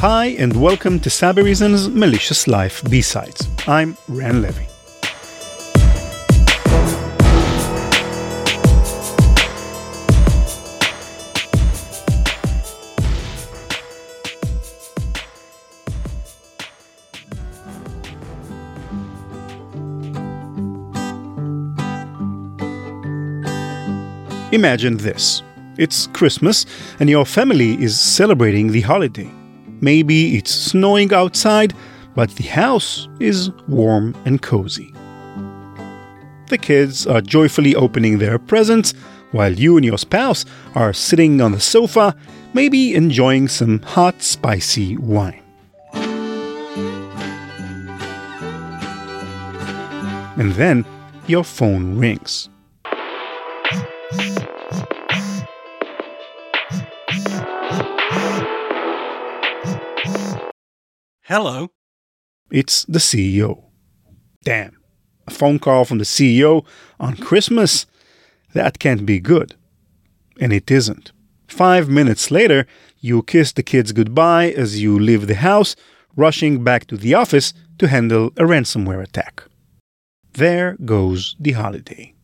Hi, and welcome to Cybereason's Malicious Life B-Sides. I'm Ran Levi. Imagine this. It's Christmas, and your family is celebrating the holiday. Maybe it's snowing outside, but the house is warm and cozy. The kids are joyfully opening their presents, while you and your spouse are sitting on the sofa, maybe enjoying some hot, spicy wine. And then your phone rings. Hello. It's the CEO. Damn, a phone call from the CEO on Christmas? That can't be good. And it isn't. Five minutes later, you kiss the kids goodbye as you leave the house, rushing back to the office to handle a ransomware attack. There goes the holiday.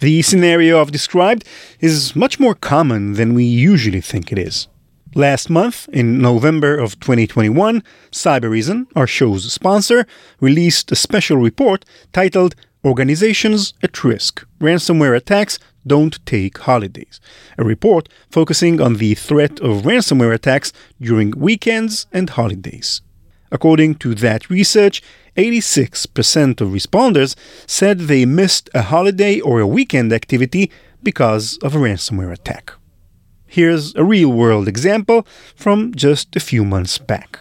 The scenario I've described is much more common than we usually think it is. Last month, in November of 2021, Cybereason, our show's sponsor, released a special report titled Organizations at Risk Ransomware Attacks Don't Take Holidays, a report focusing on the threat of ransomware attacks during weekends and holidays. According to that research, 86% of responders said they missed a holiday or a weekend activity because of a ransomware attack. Here's a real world example from just a few months back.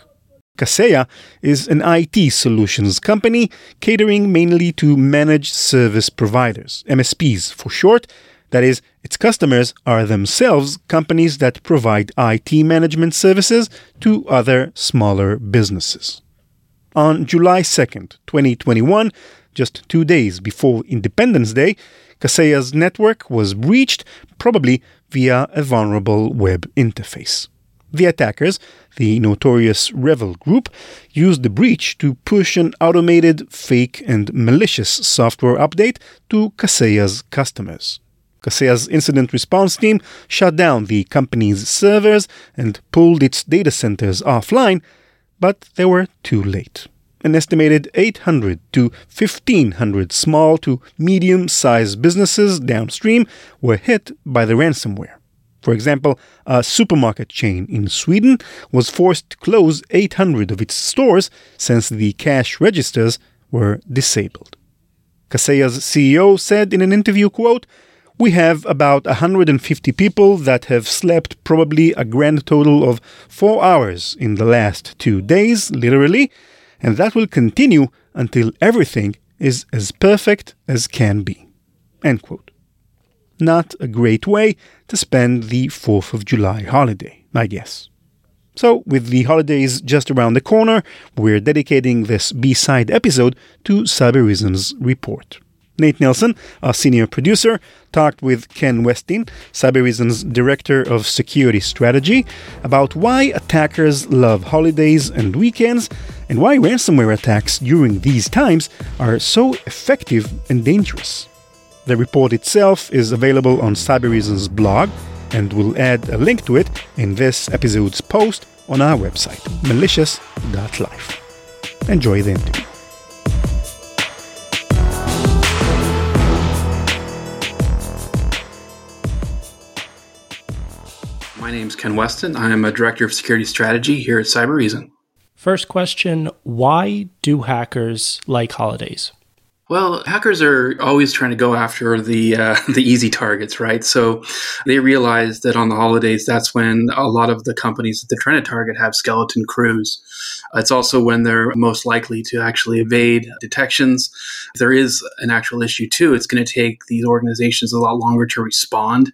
Kaseya is an IT solutions company catering mainly to managed service providers, MSPs for short. That is, its customers are themselves companies that provide IT management services to other smaller businesses. On July 2nd, 2021, just two days before Independence Day, Kaseya's network was breached, probably via a vulnerable web interface. The attackers, the notorious REvil group, used the breach to push an automated, fake, and malicious software update to Kaseya's customers. Kaseya's incident response team shut down the company's servers and pulled its data centers offline, but they were too late an estimated 800 to 1500 small to medium sized businesses downstream were hit by the ransomware. For example, a supermarket chain in Sweden was forced to close 800 of its stores since the cash registers were disabled. Kaseya's CEO said in an interview, quote, we have about 150 people that have slept probably a grand total of four hours in the last two days, literally, and that will continue until everything is as perfect as can be. End quote. Not a great way to spend the 4th of July holiday, I guess. So, with the holidays just around the corner, we're dedicating this B side episode to Cybereason's report. Nate Nelson, our senior producer, talked with Ken Westin, Cybereason's director of security strategy, about why attackers love holidays and weekends and why ransomware attacks during these times are so effective and dangerous. The report itself is available on Cybereason's blog, and we'll add a link to it in this episode's post on our website, malicious.life. Enjoy the interview. My name is Ken Westin. I am a director of security strategy here at Cyber Reason. First question Why do hackers like holidays? Well, hackers are always trying to go after the uh, the easy targets, right? So they realize that on the holidays, that's when a lot of the companies that they're trying to target have skeleton crews. It's also when they're most likely to actually evade detections. If there is an actual issue too, it's going to take these organizations a lot longer to respond.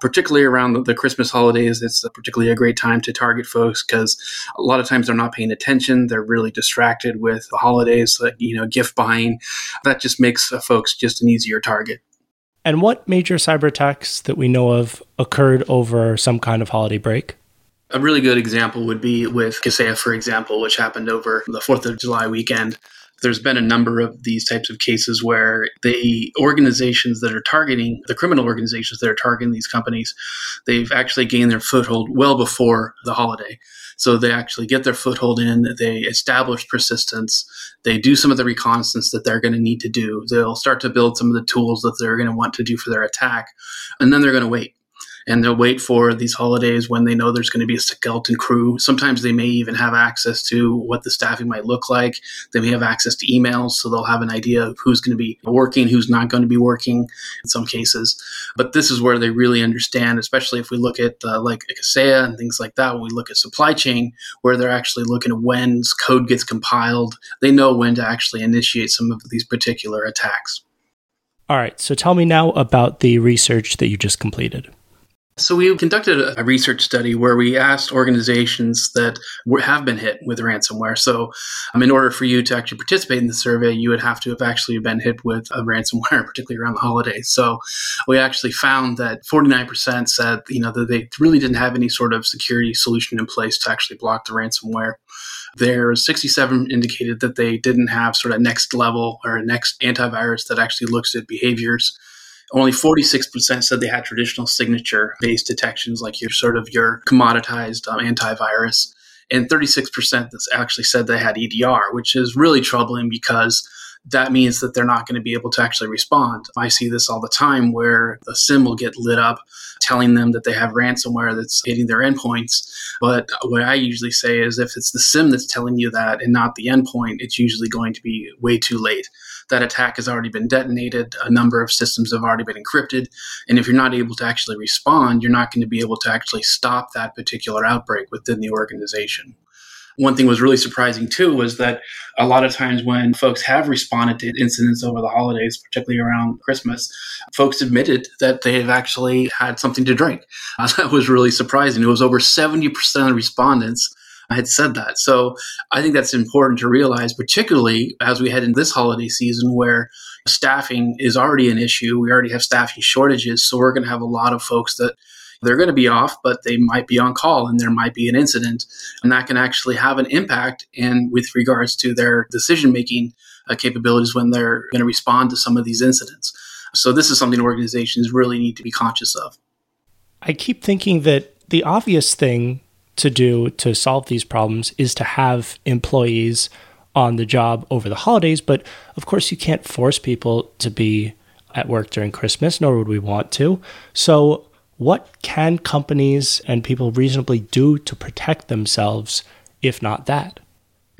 Particularly around the, Christmas holidays, it's particularly a great time to target folks because a lot of times they're not paying attention. They're really distracted with the holidays, like, you know, gift buying that just makes uh, folks just an easier target. And what major cyber attacks that we know of occurred over some kind of holiday break? A really good example would be with Kaseya, for example, which happened over the 4th of July weekend. There's been a number of these types of cases where the organizations that are targeting, the criminal organizations that are targeting these companies, they've actually gained their foothold well before the holiday. So they actually get their foothold in, they establish persistence, they do some of the reconnaissance that they're going to need to do. They'll start to build some of the tools that they're going to want to do for their attack, and then they're going to wait and they'll wait for these holidays when they know there's going to be a skeleton crew. Sometimes they may even have access to what the staffing might look like. They may have access to emails, so they'll have an idea of who's going to be working, who's not going to be working in some cases. But this is where they really understand, especially if we look at uh, like Kaseya and things like that, when we look at supply chain, where they're actually looking at when code gets compiled, they know when to actually initiate some of these particular attacks. All right, so tell me now about the research that you just completed. So we conducted a research study where we asked organizations that have been hit with ransomware. So, um, in order for you to actually participate in the survey, you would have to have actually been hit with a ransomware, particularly around the holidays. So, we actually found that 49% said, you know, that they really didn't have any sort of security solution in place to actually block the ransomware. There, 67 indicated that they didn't have sort of next level or next antivirus that actually looks at behaviors. Only 46% said they had traditional signature based detections, like your sort of your commoditized um, antivirus. And 36% actually said they had EDR, which is really troubling because that means that they're not going to be able to actually respond. I see this all the time where the SIEM will get lit up telling them that they have ransomware that's hitting their endpoints. But what I usually say is if it's the SIEM that's telling you that and not the endpoint, it's usually going to be way too late that attack has already been detonated. A number of systems have already been encrypted. And if you're not able to actually respond, you're not going to be able to actually stop that particular outbreak within the organization. One thing was really surprising too was that a lot of times when folks have responded to incidents over the holidays, particularly around Christmas, folks admitted that they have actually had something to drink. Uh, that was really surprising. It was over 70% of respondents had said that. So I think that's important to realize, particularly as we head into this holiday season where staffing is already an issue. We already have staffing shortages. So we're going to have a lot of folks that they're going to be off, but they might be on call and there might be an incident. And that can actually have an impact in with regards to their decision making uh, capabilities when they're going to respond to some of these incidents. So this is something organizations really need to be conscious of. I keep thinking that the obvious thing to do to solve these problems is to have employees on the job over the holidays. But of course, you can't force people to be at work during Christmas, nor would we want to. So, what can companies and people reasonably do to protect themselves, if not that?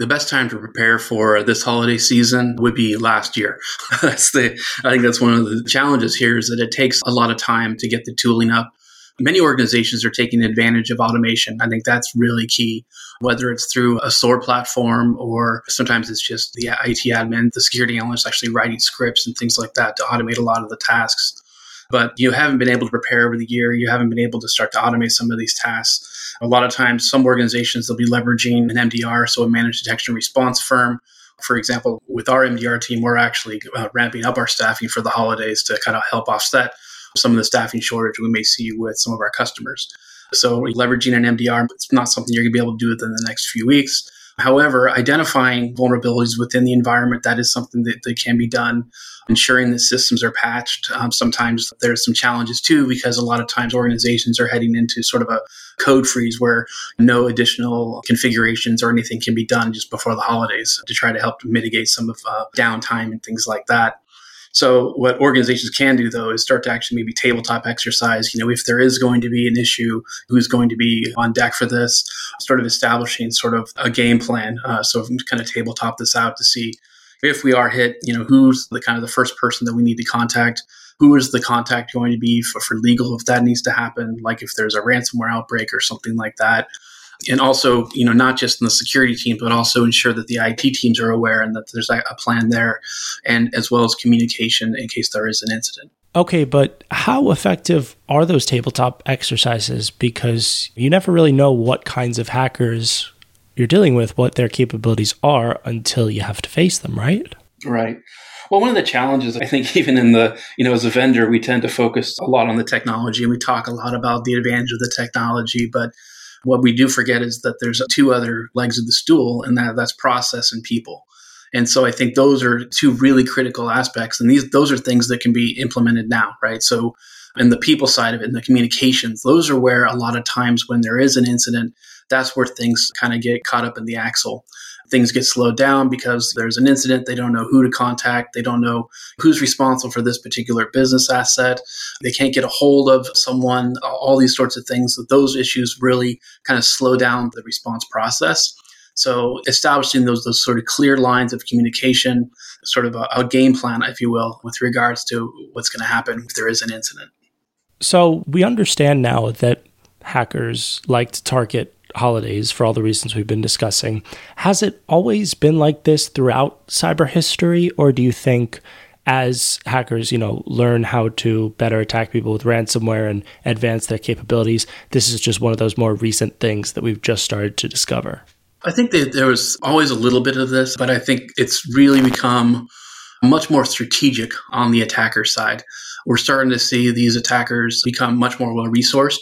the best time to prepare for this holiday season would be last year. that's the I think that's one of the challenges here is that it takes a lot of time to get the tooling up many organizations are taking advantage of automation. I think that's really key, whether it's through a SOAR platform or sometimes it's just the IT admin, the security analyst actually writing scripts and things like that to automate a lot of the tasks. But you haven't been able to prepare over the year. You haven't been able to start to automate some of these tasks. A lot of times, some organizations they'll be leveraging an MDR, so a managed detection response firm. For example, with our MDR team, we're actually uh, ramping up our staffing for the holidays to kind of help offset some of the staffing shortage we may see with some of our customers. So leveraging an MDR, it's not something you're going to be able to do within the next few weeks. However, identifying vulnerabilities within the environment, that is something that, that can be done. Ensuring that systems are patched. Um, sometimes there's some challenges too, because a lot of times organizations are heading into sort of a code freeze where no additional configurations or anything can be done just before the holidays to try to help mitigate some of uh, downtime and things like that. So what organizations can do though is start to actually maybe tabletop exercise. You know, if there is going to be an issue, who's going to be on deck for this? Sort of establishing sort of a game plan. Uh, so kind of tabletop this out to see if we are hit. You know, who's the kind of the first person that we need to contact. Who is the contact going to be for, for legal if that needs to happen? Like if there's a ransomware outbreak or something like that and also you know not just in the security team but also ensure that the IT teams are aware and that there's a plan there and as well as communication in case there is an incident. Okay, but how effective are those tabletop exercises because you never really know what kinds of hackers you're dealing with, what their capabilities are until you have to face them, right? Right. Well, one of the challenges, I think, even in the, you know, as a vendor, we tend to focus a lot on the technology and we talk a lot about the advantage of the technology. But What we do forget is that there's two other legs of the stool, and that that's process and people. And so I think those are two really critical aspects. And these those are things that can be implemented now, right? So and the people side of it and the communications, those are where a lot of times when there is an incident, that's where things kind of get caught up in the axle. Things get slowed down because there's an incident. They don't know who to contact. They don't know who's responsible for this particular business asset. They can't get a hold of someone, all these sorts of things. Those issues really kind of slow down the response process. So establishing those those sort of clear lines of communication, sort of a, a game plan, if you will, with regards to what's going to happen if there is an incident. So we understand now that hackers like to target holidays for all the reasons we've been discussing. Has it always been like this throughout cyber history, or do you think? As hackers, you know, learn how to better attack people with ransomware and advance their capabilities, this is just one of those more recent things that we've just started to discover. I think that there was always a little bit of this, but I think it's really become much more strategic on the attacker side. We're starting to see these attackers become much more well resourced.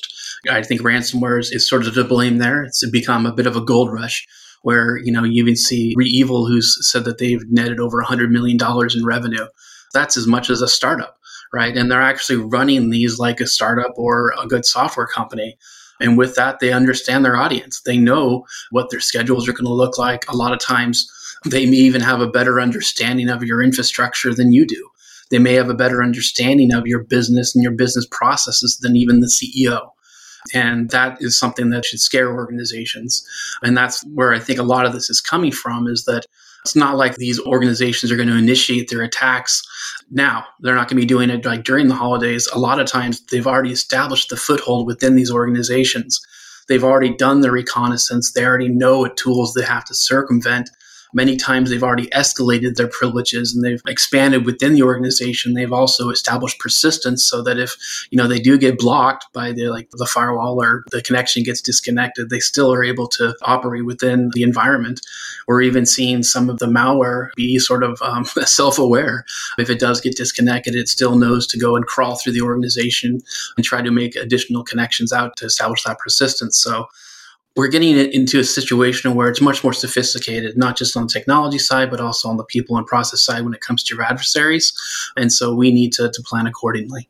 I think ransomware is, is, sort of to blame there. It's become a bit of a gold rush where, you know, you even see REvil who's said that they've netted over $100 million in revenue. That's as much as a startup, right? And they're actually running these like a startup or a good software company. And with that, they understand their audience. They know what their schedules are going to look like. A lot of times, they may even have a better understanding of your infrastructure than you do. They may have a better understanding of your business and your business processes than even the CEO. And that is something that should scare organizations. And that's where I think a lot of this is coming from is that it's not like these organizations are going to initiate their attacks now. They're not going to be doing it like during the holidays. A lot of times they've already established the foothold within these organizations. They've already done the reconnaissance. They already know what tools they have to circumvent Many times they've already escalated their privileges and they've expanded within the organization. They've also established persistence so that if, you know, they do get blocked by the like the firewall or the connection gets disconnected, they still are able to operate within the environment. We're even seeing some of the malware be sort of um, self-aware. If it does get disconnected, it still knows to go and crawl through the organization and try to make additional connections out to establish that persistence. So we're getting it into a situation where it's much more sophisticated, not just on the technology side, but also on the people and process side when it comes to your adversaries. And so we need to, to plan accordingly.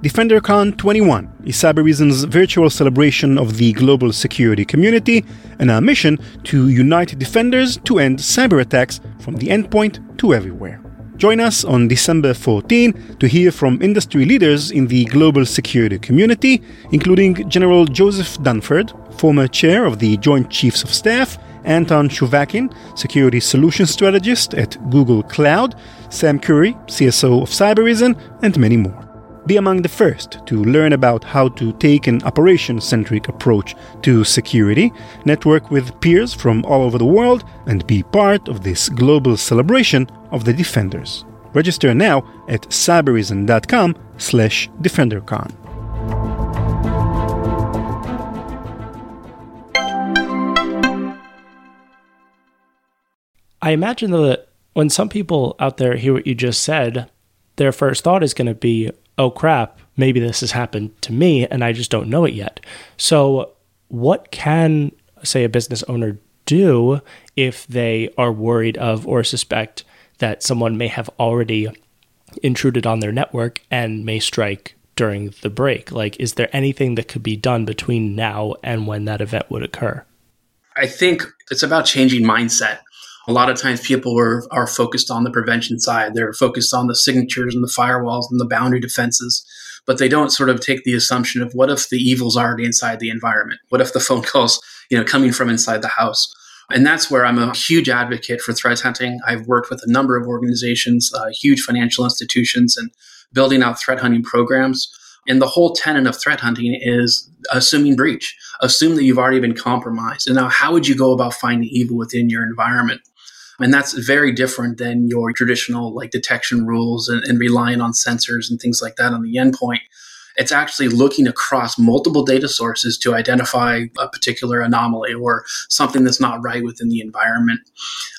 DefenderCon 21 is Cybereason's virtual celebration of the global security community and our mission to unite defenders to end cyber attacks from the endpoint to everywhere. Join us on December 14 to hear from industry leaders in the global security community, including General Joseph Dunford, former chair of the Joint Chiefs of Staff, Anton Chuvakin, security solution strategist at Google Cloud, Sam Curry, CSO of Cybereason, and many more. Be among the first to learn about how to take an operation centric approach to security, network with peers from all over the world, and be part of this global celebration of the Defenders. Register now at cybereason.com slash defendercon. I imagine that when some people out there hear what you just said, their first thought is going to be, oh crap, maybe this has happened to me and I just don't know it yet. So, what can, say, a business owner do if they are worried of or suspect that someone may have already intruded on their network and may strike during the break? Like, is there anything that could be done between now and when that event would occur? I think it's about changing mindset a lot of times people are, are focused on the prevention side. They're focused on the signatures and the firewalls and the boundary defenses, but they don't sort of take the assumption of what if the evil's already inside the environment? What if the phone calls, you know, coming from inside the house? And that's where I'm a huge advocate for threat hunting. I've worked with a number of organizations, uh, huge financial institutions, and building out threat hunting programs. And the whole tenet of threat hunting is assuming breach. Assume that you've already been compromised. And now, how would you go about finding evil within your environment? And that's very different than your traditional like detection rules and, and relying on sensors and things like that on the endpoint. It's actually looking across multiple data sources to identify a particular anomaly or something that's not right within the environment.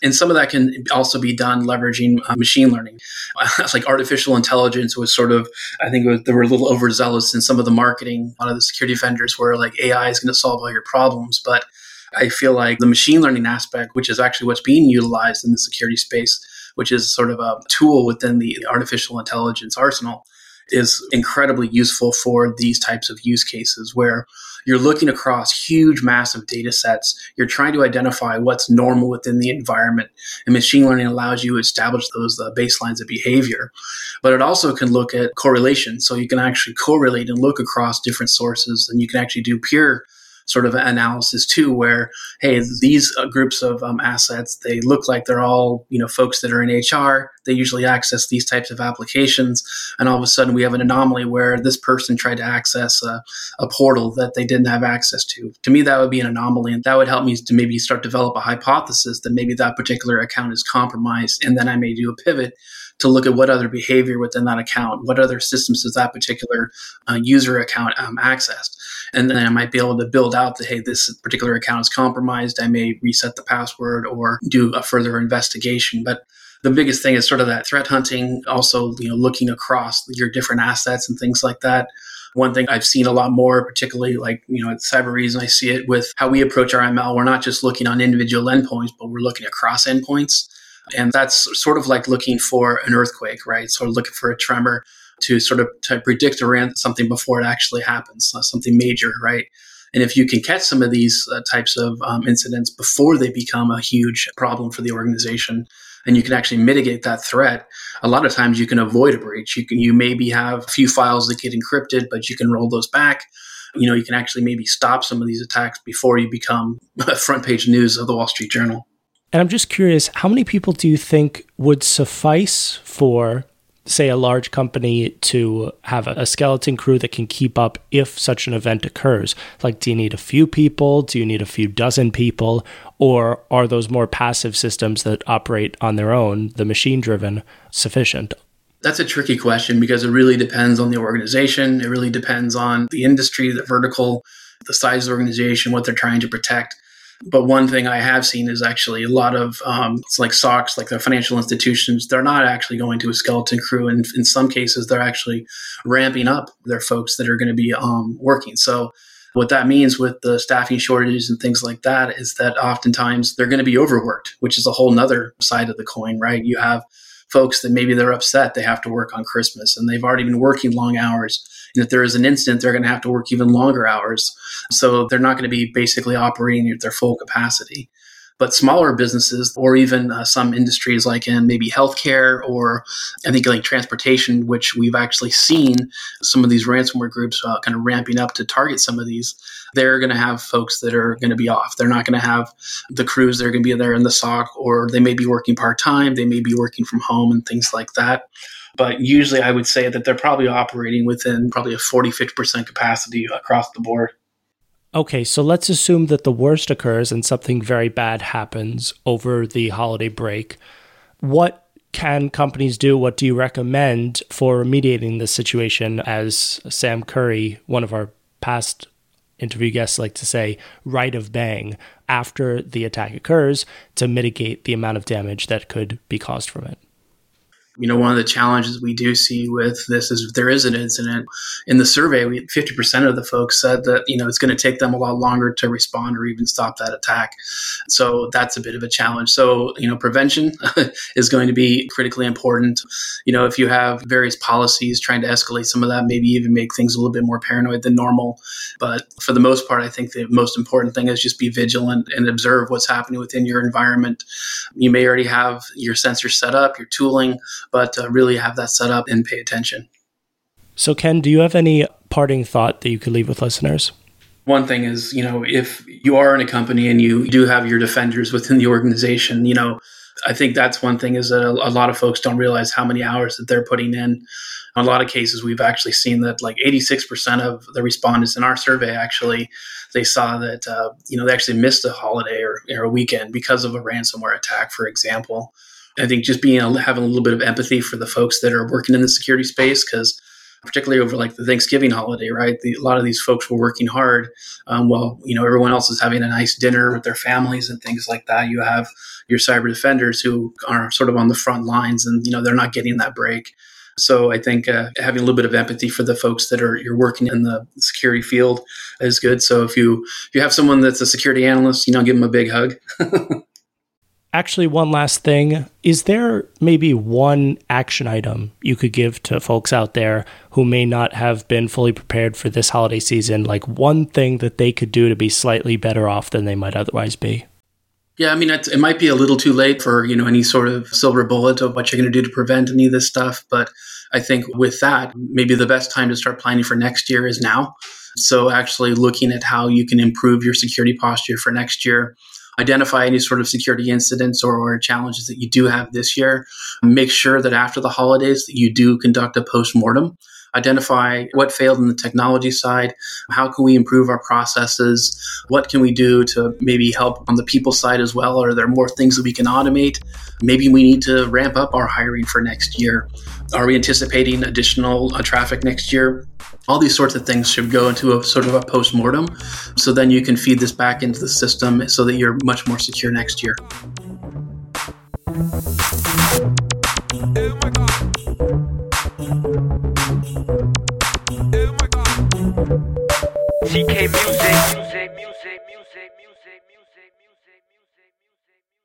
And some of that can also be done leveraging uh, machine learning. like artificial intelligence was sort of, I think was, they were a little overzealous in some of the marketing. A lot of the security vendors were like, AI is going to solve all your problems. But I feel like the machine learning aspect, which is actually what's being utilized in the security space, which is sort of a tool within the artificial intelligence arsenal, is incredibly useful for these types of use cases where you're looking across huge, massive data sets. You're trying to identify what's normal within the environment. And machine learning allows you to establish those uh, baselines of behavior. But it also can look at correlation. So you can actually correlate and look across different sources and you can actually do peer sort of analysis too, where hey, these uh, groups of um, assets they look like they're all you know folks that are in HR. They usually access these types of applications, and all of a sudden we have an anomaly where this person tried to access a, a portal that they didn't have access to. To me, that would be an anomaly, and that would help me to maybe start develop a hypothesis that maybe that particular account is compromised, and then I may do a pivot to look at what other behavior within that account, what other systems does that particular uh, user account um, access. And then I might be able to build out that, hey, this particular account is compromised. I may reset the password or do a further investigation. But the biggest thing is sort of that threat hunting, also, you know, looking across your different assets and things like that. One thing I've seen a lot more, particularly like, you know, at Cybereason, I see it with how we approach our ML. We're not just looking on individual endpoints, but we're looking across endpoints. And that's sort of like looking for an earthquake, right? Sort of looking for a tremor to sort of to predict around something before it actually happens, uh, something major, right? And if you can catch some of these uh, types of um, incidents before they become a huge problem for the organization, and you can actually mitigate that threat, a lot of times you can avoid a breach. You can you maybe have a few files that get encrypted, but you can roll those back. You know, you can actually maybe stop some of these attacks before you become front page news of the Wall Street Journal. And I'm just curious, how many people do you think would suffice for, say, a large company to have a, skeleton crew that can keep up if such an event occurs? Like, do you need a few people? Do you need a few dozen people? Or are those more passive systems that operate on their own, the machine driven, sufficient? That's a tricky question because it really depends on the organization. It really depends on the industry, the vertical, the size of the organization, what they're trying to protect. But one thing I have seen is actually a lot of um, it's like SOCs, like the financial institutions, they're not actually going to a skeleton crew. And in some cases, they're actually ramping up their folks that are going to be um, working. So what that means with the staffing shortages and things like that is that oftentimes they're going to be overworked, which is a whole nother side of the coin, right? You have folks that maybe they're upset they have to work on Christmas and they've already been working long hours and if there is an incident, they're going to have to work even longer hours. So they're not going to be basically operating at their full capacity. But smaller businesses, or even uh, some industries like in maybe healthcare or I think like transportation, which we've actually seen some of these ransomware groups uh, kind of ramping up to target some of these, they're going to have folks that are going to be off. They're not going to have the crews that are going to be there in the SOC, or they may be working part time, they may be working from home and things like that. But usually I would say that they're probably operating within probably a 40, 50% capacity across the board. Okay, so let's assume that the worst occurs and something very bad happens over the holiday break. What can companies do? What do you recommend for remediating this situation? As Sam Curry, one of our past interview guests, like to say, right of bang after the attack occurs to mitigate the amount of damage that could be caused from it you know, one of the challenges we do see with this is if there is an incident in the survey, we, 50% of the folks said that, you know, it's going to take them a lot longer to respond or even stop that attack. So that's a bit of a challenge. So, you know, prevention is going to be critically important. You know, if you have various policies trying to escalate some of that, maybe even make things a little bit more paranoid than normal. But for the most part, I think the most important thing is just be vigilant and observe what's happening within your environment. You may already have your sensors set up, your tooling, but uh, really have that set up and pay attention. So, Ken, do you have any parting thought that you could leave with listeners? One thing is, you know, if you are in a company and you do have your defenders within the organization, you know, I think that's one thing is that a, a lot of folks don't realize how many hours that they're putting in. In a lot of cases, we've actually seen that like 86% of the respondents in our survey actually they saw that uh, you know they actually missed a holiday or, or a weekend because of a ransomware attack, for example. I think just being having a little bit of empathy for the folks that are working in the security space because particularly over like the Thanksgiving holiday, right? The, a lot of these folks were working hard um, while, you know, everyone else is having a nice dinner with their families and things like that. You have your cyber defenders who are sort of on the front lines and, you know, they're not getting that break. So I think uh, having a little bit of empathy for the folks that are you're working in the security field is good. So if you if you have someone that's a security analyst, you know, give them a big hug. Actually, one last thing. Is there maybe one action item you could give to folks out there who may not have been fully prepared for this holiday season? Like one thing that they could do to be slightly better off than they might otherwise be? Yeah, I mean, it, might be a little too late for, you know, any sort of silver bullet of what you're going to do to prevent any of this stuff. But I think with that, maybe the best time to start planning for next year is now. So actually looking at how you can improve your security posture for next year identify any sort of security incidents or, or, challenges that you do have this year. Make sure that after the holidays that you do conduct a post-mortem identify what failed in the technology side, how can we improve our processes, what can we do to maybe help on the people side as well, are there more things that we can automate? Maybe we need to ramp up our hiring for next year. Are we anticipating additional uh, traffic next year? All these sorts of things should go into a sort of a post mortem. So then you can feed this back into the system so that you're much more secure next year. CK Music.